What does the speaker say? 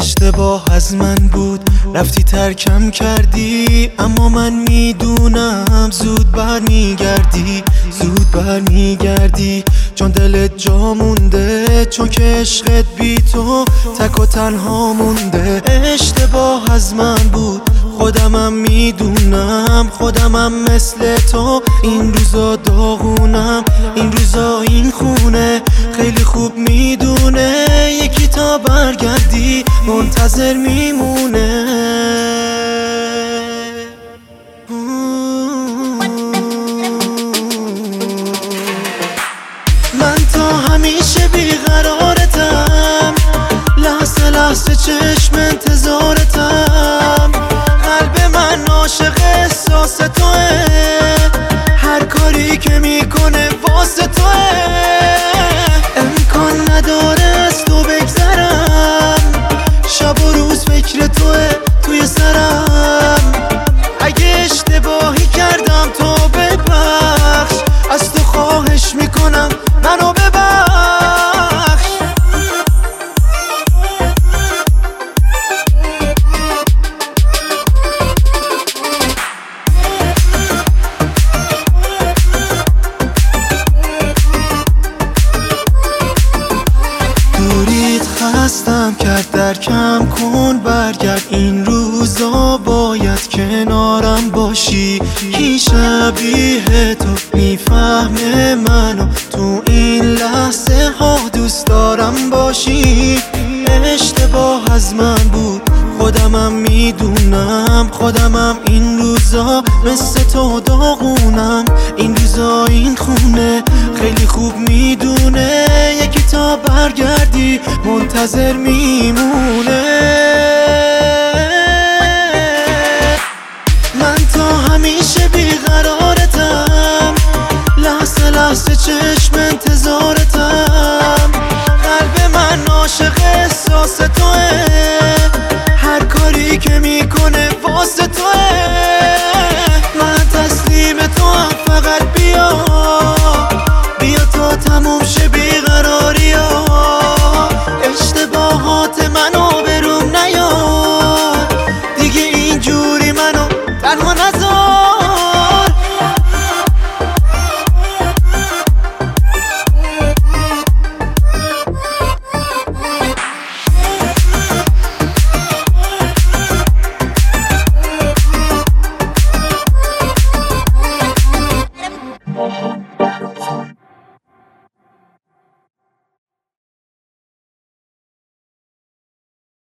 اشتباه از من بود. رفتی ترکم کردی اما من می‌دونم زود برمیگردی. برمیگردی؟ چون دلت جا مونده چون که عشقت بی تو تک و تنها مونده. اشتباه از من بود خودمم می‌دونم خودمم مثل تو. این روزا داغونم این روزا این خونه. خیلی خوب می‌دونه یکی تا برگردی منتظر میمونه. همیشه بیقرارتم. لحظه لحظه چشم انتظارتم. قلب من عاشق احساس توه. هر کاری که می‌کنه واسه توه. امکان نداره از تو بگذرم. شب و روز فکر توه توی سرم. اگه اشتباهی کردم تو ببخش. از تو خواهش می‌کنم منو خستم کرد درکم کن برگرد این روزا. باید کنارم باشی کی شبیه تو می‌فهمه منو. تو این لحظه ها دوست دارم باشی. اشتباه از من بود خودمم می‌دونم. خودمم این روزا مثل تو داغونم. این روزا این خونه خیلی خوب می‌دونه. یکی تا برگردی منتظر میمونه. من تا همیشه بیقرارتم. لحظه لحظه چشم انتظارتم. قلب من عاشق احساس توه. هر کاری که می‌کنه واسه توه.